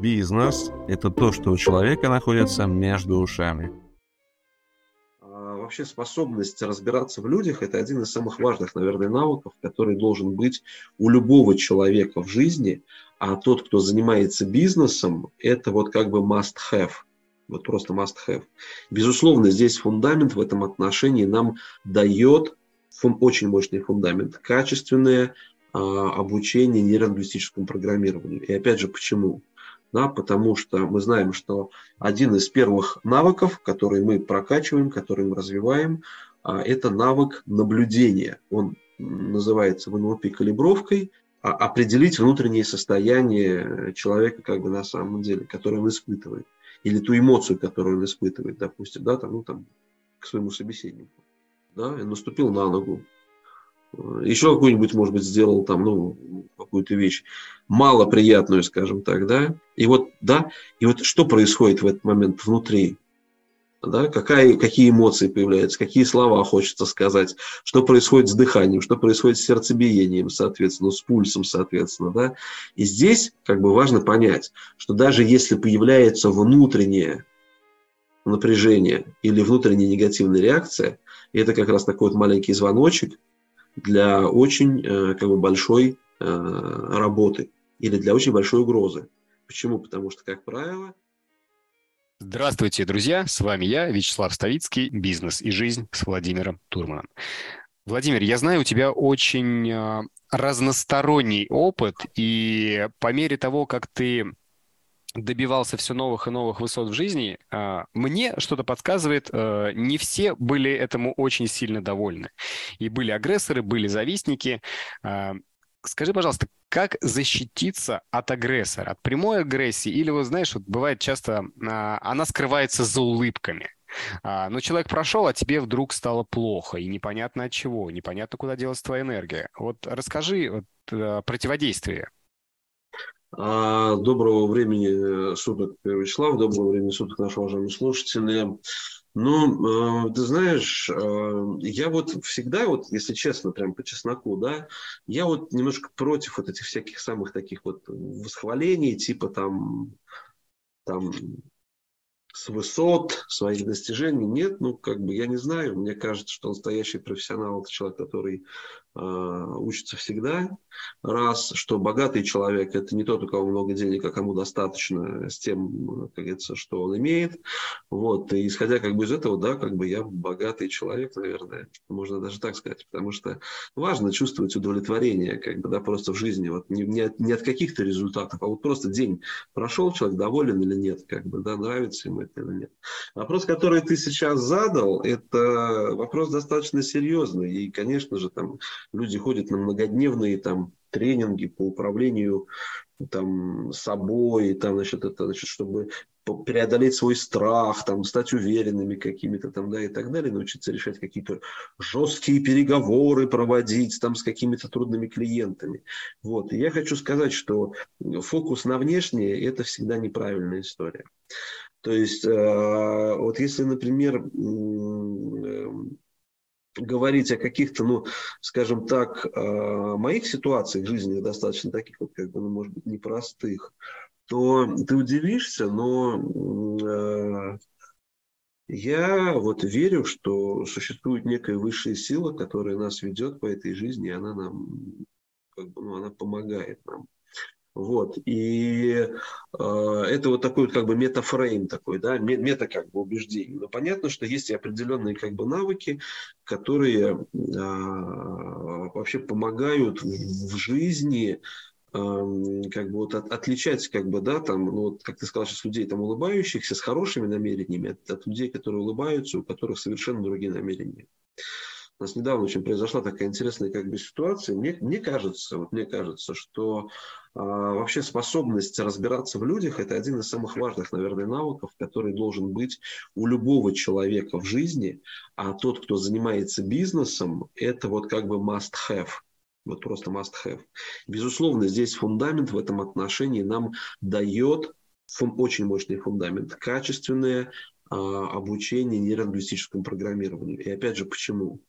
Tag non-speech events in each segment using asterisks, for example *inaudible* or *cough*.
Бизнес – это то, что у человека находится между ушами. А, вообще способность разбираться в людях – это один из самых важных, наверное, навыков, который должен быть у любого человека в жизни, а тот, кто занимается бизнесом, это вот как бы must-have, вот просто must-have. Безусловно, здесь фундамент в этом отношении нам дает очень мощный фундамент, качественное а, обучение нейролингвистическому программированию. И опять же, почему? Да, потому что мы знаем, что один из первых навыков, который мы прокачиваем, который мы развиваем, а, это навык наблюдения. Он называется в НЛП калибровкой, а, определить внутреннее состояние человека как бы на самом деле, которое он испытывает. Или ту эмоцию, которую он испытывает, допустим, да, там, ну, там, к своему собеседнику. Да, и наступил на ногу, еще какую-нибудь, может быть, сделал там, ну, какую-то вещь малоприятную, скажем так, да, и вот, да, и вот что происходит в этот момент внутри, да, какая, какие эмоции появляются, какие слова хочется сказать, что происходит с дыханием, что происходит с сердцебиением, соответственно, с пульсом, соответственно, да, и здесь как бы важно понять, что даже если появляется внутреннее напряжение или внутренняя негативная реакция, это как раз такой вот маленький звоночек – для очень э, как бы, большой э, работы или для очень большой угрозы. Почему? Потому что, как правило, Здравствуйте, друзья! С вами я, Вячеслав Ставицкий, «Бизнес и жизнь» с Владимиром Турманом. Владимир, я знаю, у тебя очень э, разносторонний опыт, и по мере того, как ты добивался все новых и новых высот в жизни, а, мне что-то подсказывает, э, не все были этому очень сильно довольны. И были агрессоры, были завистники. А, скажи, пожалуйста, как защититься от агрессора, от прямой агрессии? Или, вот знаешь, вот бывает часто, а, она скрывается за улыбками. Но человек прошел, а тебе вдруг стало плохо, и непонятно от чего, непонятно, куда делась твоя энергия. Вот расскажи вот, э, противодействие доброго времени э, суток, Вячеслав, доброго времени суток, наши уважаемые слушатели. Ну, э, ты знаешь, э, я вот всегда, вот, если честно, прям по чесноку, да, я вот немножко против вот этих всяких самых таких вот восхвалений, типа там, там с высот своих достижений нет, ну, как бы, я не знаю, мне кажется, что настоящий профессионал – это человек, который учится всегда, раз, что богатый человек – это не тот, у кого много денег, а кому достаточно с тем, как говорится, что он имеет, вот, и исходя как бы из этого, да, как бы я богатый человек, наверное, можно даже так сказать, потому что важно чувствовать удовлетворение, как бы, да, просто в жизни, вот, не, не, от, не от каких-то результатов, а вот просто день прошел, человек доволен или нет, как бы, да, нравится ему это или нет. Вопрос, который ты сейчас задал, это вопрос достаточно серьезный. И, конечно же, там люди ходят на многодневные там тренинги по управлению там, собой, там, значит, это, значит, чтобы преодолеть свой страх, там, стать уверенными какими-то там, да, и так далее, научиться решать какие-то жесткие переговоры проводить там с какими-то трудными клиентами. Вот. И я хочу сказать, что фокус на внешнее – это всегда неправильная история. То есть, э, вот если, например, э, говорить о каких-то, ну, скажем так, э, моих ситуациях в жизни достаточно таких вот, как бы, ну, может быть, непростых, то ты удивишься, но я вот верю, что существует некая высшая сила, которая нас ведет по этой жизни, и она нам, как бы, ну, она помогает нам. Вот. И э, это вот такой вот как бы метафрейм такой, да, мета как бы убеждений. Но понятно, что есть и определенные как бы навыки, которые э, вообще помогают в жизни как бы вот от, отличать, как бы, да, там, ну, вот, как ты сказал сейчас, людей там улыбающихся с хорошими намерениями от, от людей, которые улыбаются, у которых совершенно другие намерения. У нас недавно очень произошла такая интересная как бы ситуация. Мне, мне кажется, вот мне кажется, что а, вообще способность разбираться в людях – это один из самых важных, наверное, навыков, который должен быть у любого человека в жизни. А тот, кто занимается бизнесом, это вот как бы must-have. Вот просто must-have. Безусловно, здесь фундамент в этом отношении нам дает очень мощный фундамент, качественное а, обучение нейролингвистическому программированию. И опять же, почему?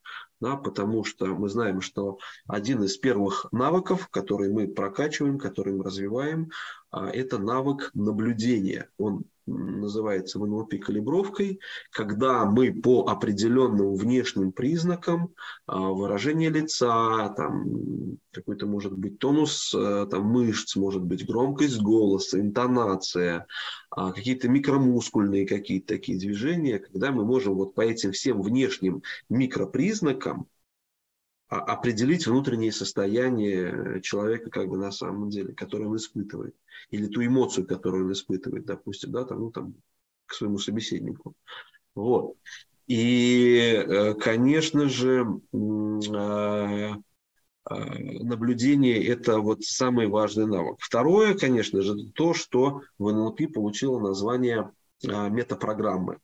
да, потому что мы знаем, что один из первых навыков, который мы прокачиваем, который мы развиваем, это навык наблюдения. Он называется в НЛП калибровкой, когда мы по определенным внешним признакам а, выражение лица, там какой-то может быть тонус э, там, мышц, может быть громкость голоса, интонация, а, какие-то микромускульные какие-то такие движения, когда мы можем вот по этим всем внешним микропризнакам а, определить внутреннее состояние человека как бы на самом деле, которое он испытывает, или ту эмоцию, которую он испытывает, допустим, да, там, ну, там, к своему собеседнику. Вот. И, э, конечно же, а, а, наблюдение – это вот самый важный навык. Второе, конечно же, то, что в НЛП получило название метапрограммы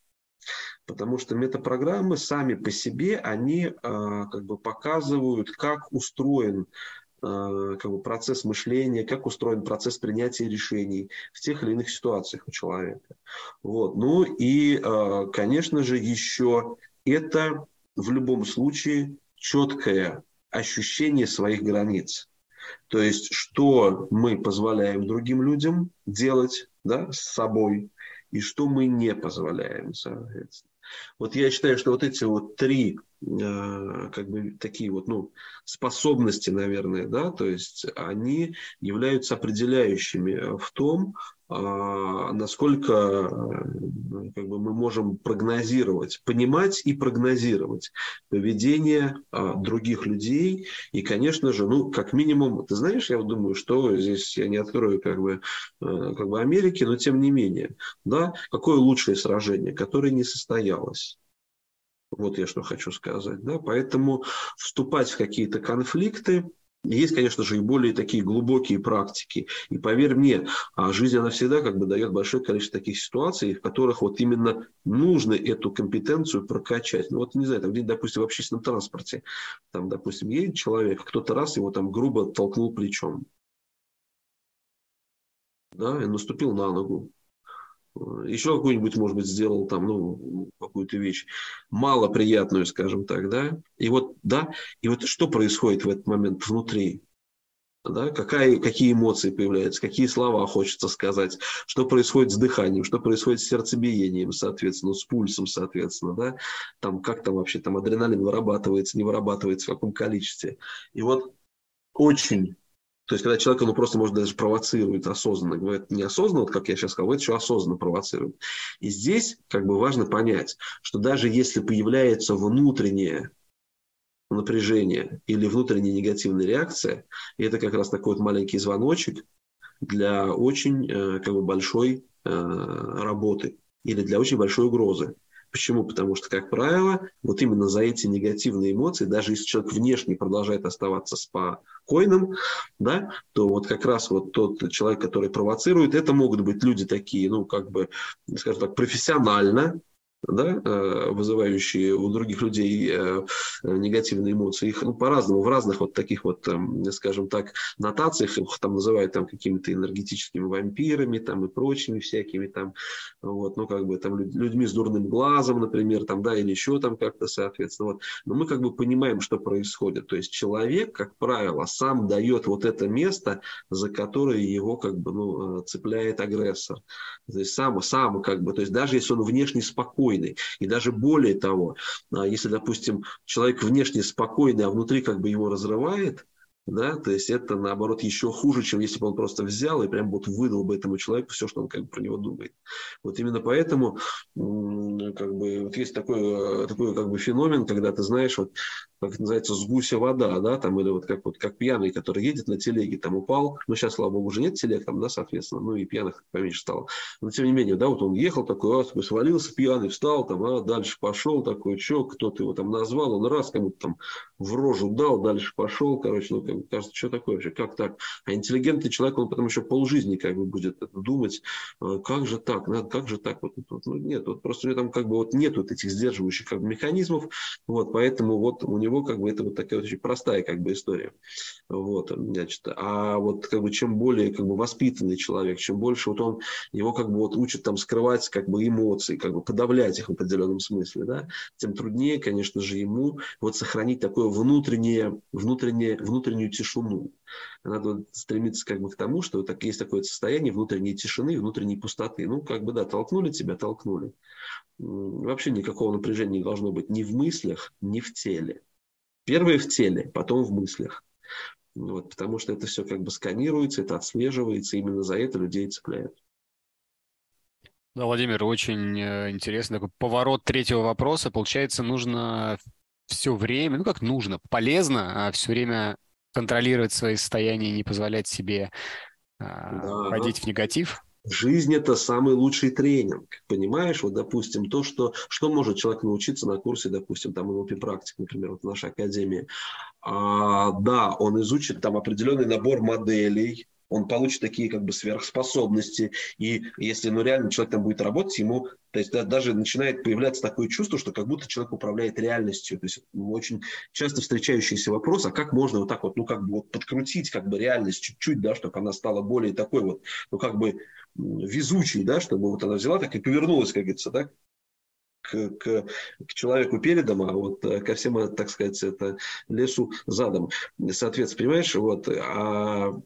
потому что метапрограммы сами по себе, они а, как бы показывают, как устроен а, как бы процесс мышления, как устроен процесс принятия решений в тех или иных ситуациях у человека. Вот. Ну и, а, конечно же, еще это в любом случае четкое ощущение своих границ. То есть, что мы позволяем другим людям делать да, с собой, и что мы не позволяем, соответственно. Вот я считаю, что вот эти вот три как бы такие вот, ну, способности, наверное, да, то есть они являются определяющими в том, а, насколько э, как бы, мы можем прогнозировать, понимать и прогнозировать поведение а, других людей. И, конечно же, ну, как минимум, ты знаешь, я думаю, что здесь я не открою как бы, э, как бы Америки, но тем не менее, да, какое лучшее сражение, которое не состоялось. Вот я что хочу сказать. Да? Поэтому вступать в какие-то конфликты, есть, конечно же, и более такие глубокие практики. И поверь мне, а жизнь, она всегда как бы дает большое количество таких ситуаций, в которых вот именно нужно эту компетенцию прокачать. Ну вот, не знаю, там где допустим, в общественном транспорте, там, допустим, едет человек, кто-то раз его там грубо толкнул плечом. Да, и наступил на ногу еще какую-нибудь, может быть, сделал там, ну, какую-то вещь малоприятную, скажем так, да, и вот, да, и вот что происходит в этот момент внутри, да, какая, какие эмоции появляются, какие слова хочется сказать, что происходит с дыханием, что происходит с сердцебиением, соответственно, с пульсом, соответственно, да, там, как там вообще там адреналин вырабатывается, не вырабатывается, в каком количестве. И вот очень то есть, когда человек, ну, просто, может, даже провоцирует осознанно, говорит, неосознанно, вот как я сейчас сказал, это еще осознанно провоцирует. И здесь, как бы, важно понять, что даже если появляется внутреннее напряжение или внутренняя негативная реакция, это как раз такой вот маленький звоночек для очень, э, как бы, большой э, работы или для очень большой угрозы. Почему? Потому что, как правило, вот именно за эти негативные эмоции, даже если человек внешне продолжает оставаться спокойным, да, то вот как раз вот тот человек, который провоцирует, это могут быть люди такие, ну, как бы, скажем так, профессионально, да, э, вызывающие у других людей э, негативные эмоции, их ну, по-разному, в разных вот таких вот, эм, скажем так, нотациях, их там называют там какими-то энергетическими вампирами там и прочими всякими там, вот, ну, как бы там людьми с дурным глазом, например, там, да, или еще там как-то, соответственно, вот. Но мы как бы понимаем, что происходит. То есть человек, как правило, сам дает вот это место, за которое его как бы, ну, э, цепляет агрессор. То есть сам, сам как бы, то есть даже если он внешне спокойный, спокойный. И даже более того, а, если, допустим, человек внешне спокойный, а внутри как бы его разрывает, да, то есть это наоборот еще хуже, чем если бы он просто взял и прям вот выдал бы этому человеку все, что он как бы про него думает. Вот именно поэтому как бы вот есть такой, э, такой как бы феномен, когда ты знаешь, вот как это называется, с гуся вода, да, там, или вот как, вот как пьяный, который едет на телеге, там упал, ну, сейчас, слава богу, уже нет телег там, да, соответственно, ну, и пьяных поменьше стало. Но, тем не менее, да, вот он ехал такой, а, такой свалился пьяный, встал, там, а, дальше пошел, такой, что, кто-то его там назвал, он раз кому-то там в рожу дал, дальше пошел, короче, ну, как кажется, что такое вообще, как так? А интеллигентный человек, он потом еще полжизни как бы будет думать, «А, как же так, надо, как же так, вот, вот, ну, нет, вот просто у него там как бы вот нет вот этих сдерживающих как бы механизмов, вот, поэтому вот у него как бы это вот такая вот очень простая как бы история. Вот, значит, а вот как бы чем более как бы воспитанный человек, чем больше вот он его как бы вот учит там скрывать как бы эмоции, как бы подавлять их в определенном смысле, да, тем труднее, конечно же, ему вот сохранить такое внутреннее, внутреннее, внутреннюю внутреннюю тишину. Надо стремиться как бы к тому, что так, есть такое состояние внутренней тишины, внутренней пустоты. Ну, как бы, да, толкнули тебя, толкнули. Вообще никакого напряжения не должно быть ни в мыслях, ни в теле. Первое в теле, потом в мыслях. Вот, потому что это все как бы сканируется, это отслеживается, именно за это людей цепляют. Да, Владимир, очень э, интересный такой поворот третьего вопроса. Получается, нужно все время, ну как нужно, полезно, а все время контролировать свои состояния и не позволять себе а, да. входить в негатив? Жизнь – это самый лучший тренинг. Понимаешь, вот, допустим, то, что, что может человек научиться на курсе, допустим, там NLP практик, например, вот в нашей академии. А, да, он изучит там определенный набор моделей, он получит такие как бы сверхспособности. И если ну, реально человек там будет работать, ему то есть да, даже начинает появляться такое чувство, что как будто человек управляет реальностью. То есть очень часто встречающийся вопрос, а как можно вот так вот, ну как бы вот подкрутить как бы реальность чуть-чуть, да, чтобы она стала более такой вот, ну как бы везучей, да, чтобы вот она взяла так и повернулась, как говорится, да, к, к, к человеку передом, а вот э, ко всем, э, так сказать, это лесу задом. Соответственно, понимаешь, вот, а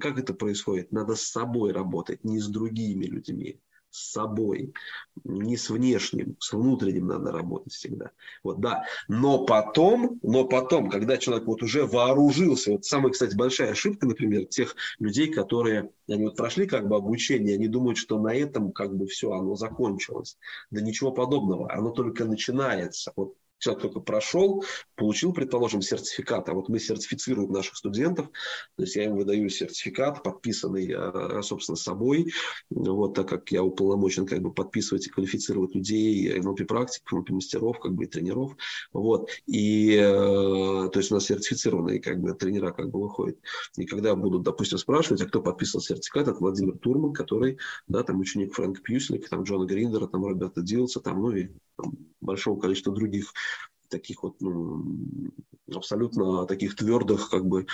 как это происходит? Надо с собой работать, не с другими людьми с собой, не с внешним, с внутренним надо работать всегда. Вот, да. Но потом, но потом, когда человек вот уже вооружился, вот самая, кстати, большая ошибка, например, тех людей, которые, они вот прошли как бы обучение, они думают, что на этом как бы все, оно закончилось. Да ничего подобного, оно только начинается. Вот человек только прошел, получил, предположим, сертификат, а вот мы сертифицируем наших студентов, то есть я им выдаю сертификат, подписанный, а, собственно, собой, вот так как я уполномочен как бы подписывать и квалифицировать людей, NLP практиков, NLP мастеров, как бы и тренеров, вот, и, э, то есть у нас сертифицированные как бы тренера как бы выходят, и когда будут, допустим, спрашивать, а кто подписал сертификат, это Владимир Турман, который, да, там ученик Фрэнк Пьюслик, там Джона Гриндера, там Роберта Дилса, там, ну и большого количества других таких вот ну, абсолютно таких твердых как бы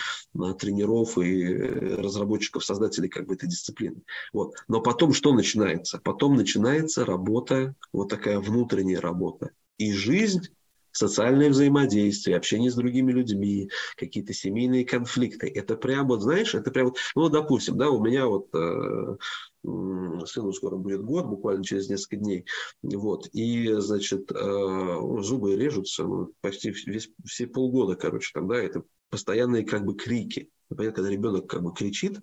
тренеров и разработчиков, создателей как бы этой дисциплины. Вот. Но потом что начинается? Потом начинается работа, вот такая внутренняя работа. И жизнь социальное взаимодействие, общение с другими людьми, какие-то семейные конфликты. Это прям вот, знаешь, это прям вот, ну, допустим, да, у меня вот э, сыну скоро будет год, буквально через несколько дней, вот, и, значит, э, зубы режутся ну, почти весь, все полгода, короче, там, да, это постоянные как бы крики. Понятно, когда ребенок как бы кричит,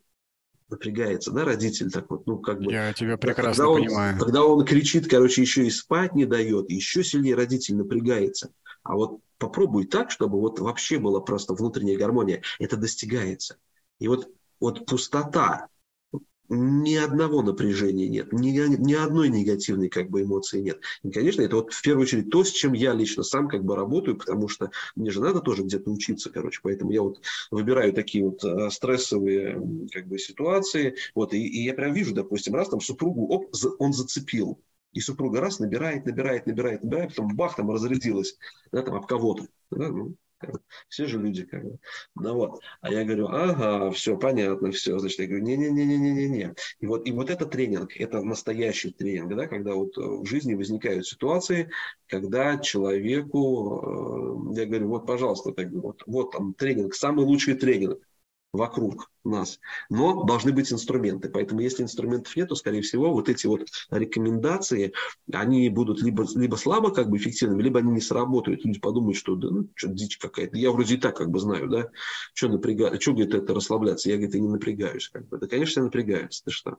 напрягается, да, родитель так вот, ну, как бы... Я тебя прекрасно когда он, понимаю. Когда он кричит, короче, еще и спать не дает, еще сильнее родитель напрягается. А вот попробуй так, чтобы вот вообще была просто внутренняя гармония. Это достигается. И вот, вот пустота, ни одного напряжения нет, ни, ни одной негативной как бы эмоции нет. И, конечно, это вот в первую очередь то, с чем я лично сам как бы работаю, потому что мне же надо тоже где-то учиться, короче, поэтому я вот выбираю такие вот э, стрессовые как бы ситуации, вот, и, и я прям вижу, допустим, раз там супругу, оп, он зацепил, и супруга раз набирает, набирает, набирает, набирает, потом бах, там разрядилась, да, там об кого-то. Да, ну, *laughs* все же люди как бы. Ну вот. А я говорю, ага, все, понятно, все. Значит, я говорю, не-не-не-не-не-не. И вот, и вот это тренинг, это настоящий тренинг, да, когда вот в жизни возникают ситуации, когда человеку, э, я говорю, вот, пожалуйста, так, вот, вот там тренинг, самый лучший тренинг вокруг нас. Но должны быть инструменты. Поэтому если инструментов нет, то, скорее всего, вот эти вот рекомендации, они будут либо, либо слабо как бы эффективными, либо они не сработают. Люди подумают, что да, ну, что дичь какая-то. Я вроде и так как бы знаю, да, что напрягать, что, говорит, это расслабляться. Я, говорит, и не напрягаюсь. Как бы. Да, конечно, я напрягаюсь. Ты что?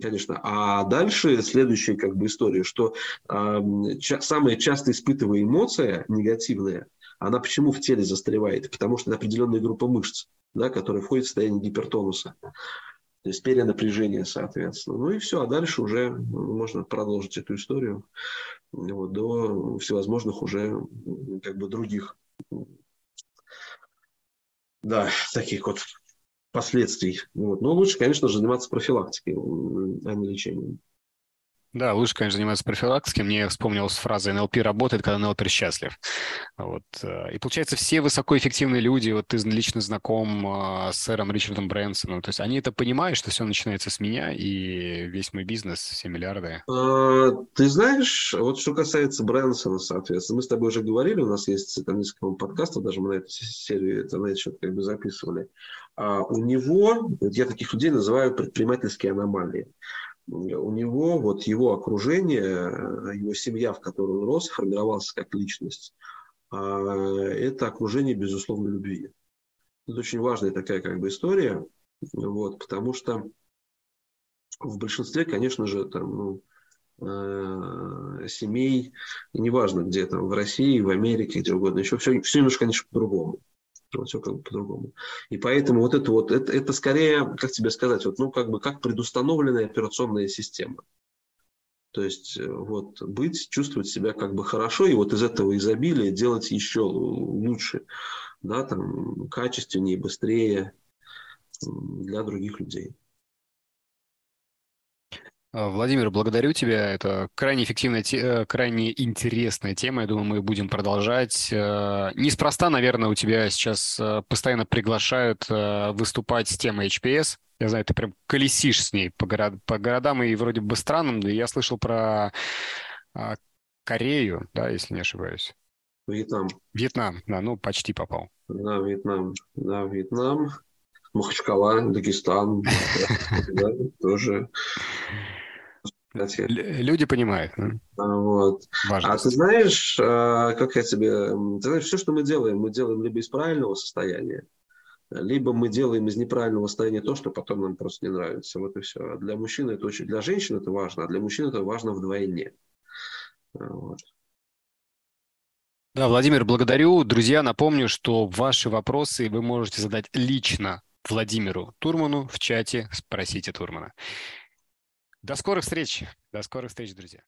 Конечно. А дальше следующая как бы история, что э, ча- самая часто испытываемая эмоция негативная, она почему в теле застревает? Потому что это определенная группа мышц да, который входит в состояние гипертонуса. То есть перенапряжение, соответственно. Ну и все, а дальше уже можно продолжить эту историю вот, до всевозможных уже как бы других да, таких вот последствий. Вот. Но лучше, конечно, заниматься профилактикой, а не лечением. Да, лучше, конечно, заниматься профилактикой. Мне вспомнилась фраза «НЛП работает, когда НЛП счастлив». Вот. Э, и получается, все высокоэффективные люди, вот ты лично знаком э, с сэром Ричардом Брэнсоном, то есть они это понимают, что все начинается с меня, и весь мой бизнес, все миллиарды? А, ты знаешь, вот что касается Брэнсона, соответственно, мы с тобой уже говорили, у нас есть там несколько подкастов, даже мы на эту серию это на этот счет как бы записывали. А у него, я таких людей называю предпринимательские аномалии у него, вот его окружение, его семья, в которой он рос, формировался как личность, а, это окружение, безусловно, любви. Это очень важная такая как бы история, вот, потому что в большинстве, конечно же, там, ну, э, семей, неважно где там, в России, в Америке, где угодно, еще все, все немножко, конечно, по-другому. Вот все как бы по-другому. И поэтому вот это вот, это, это скорее, как тебе сказать, вот, ну, как бы как предустановленная операционная система. То есть э, вот быть, чувствовать себя как бы хорошо, и вот из этого изобилия делать еще лучше, да, там, качественнее, быстрее для других людей. А, Владимир, благодарю тебя. Это крайне эффективная, э, крайне интересная тема. Я думаю, мы будем продолжать. Э, неспроста, наверное, у тебя сейчас э, постоянно приглашают выступать с темой HPS. Я знаю, ты прям колесишь с ней по, город, по городам и вроде бы странам. Я слышал про а, Корею, да, если не ошибаюсь. Вьетнам. Вьетнам, да, ну почти попал. Да, Вьетнам. Да, Вьетнам. Махачкала, Дагестан, *laughs* тоже Люди понимают. А, вот. А ты знаешь, а, как я тебе... Ты знаешь, все, что мы делаем, мы делаем либо из правильного состояния, либо мы делаем из неправильного состояния то, что потом нам просто не нравится. Вот и все. А для мужчины это очень... Для женщин это важно, а для мужчин это важно вдвойне. Вот. Да, Владимир, благодарю. Друзья, напомню, что ваши вопросы вы можете задать лично Владимиру Турману в чате «Спросите Турмана». До скорых встреч. До скорых встреч, друзья.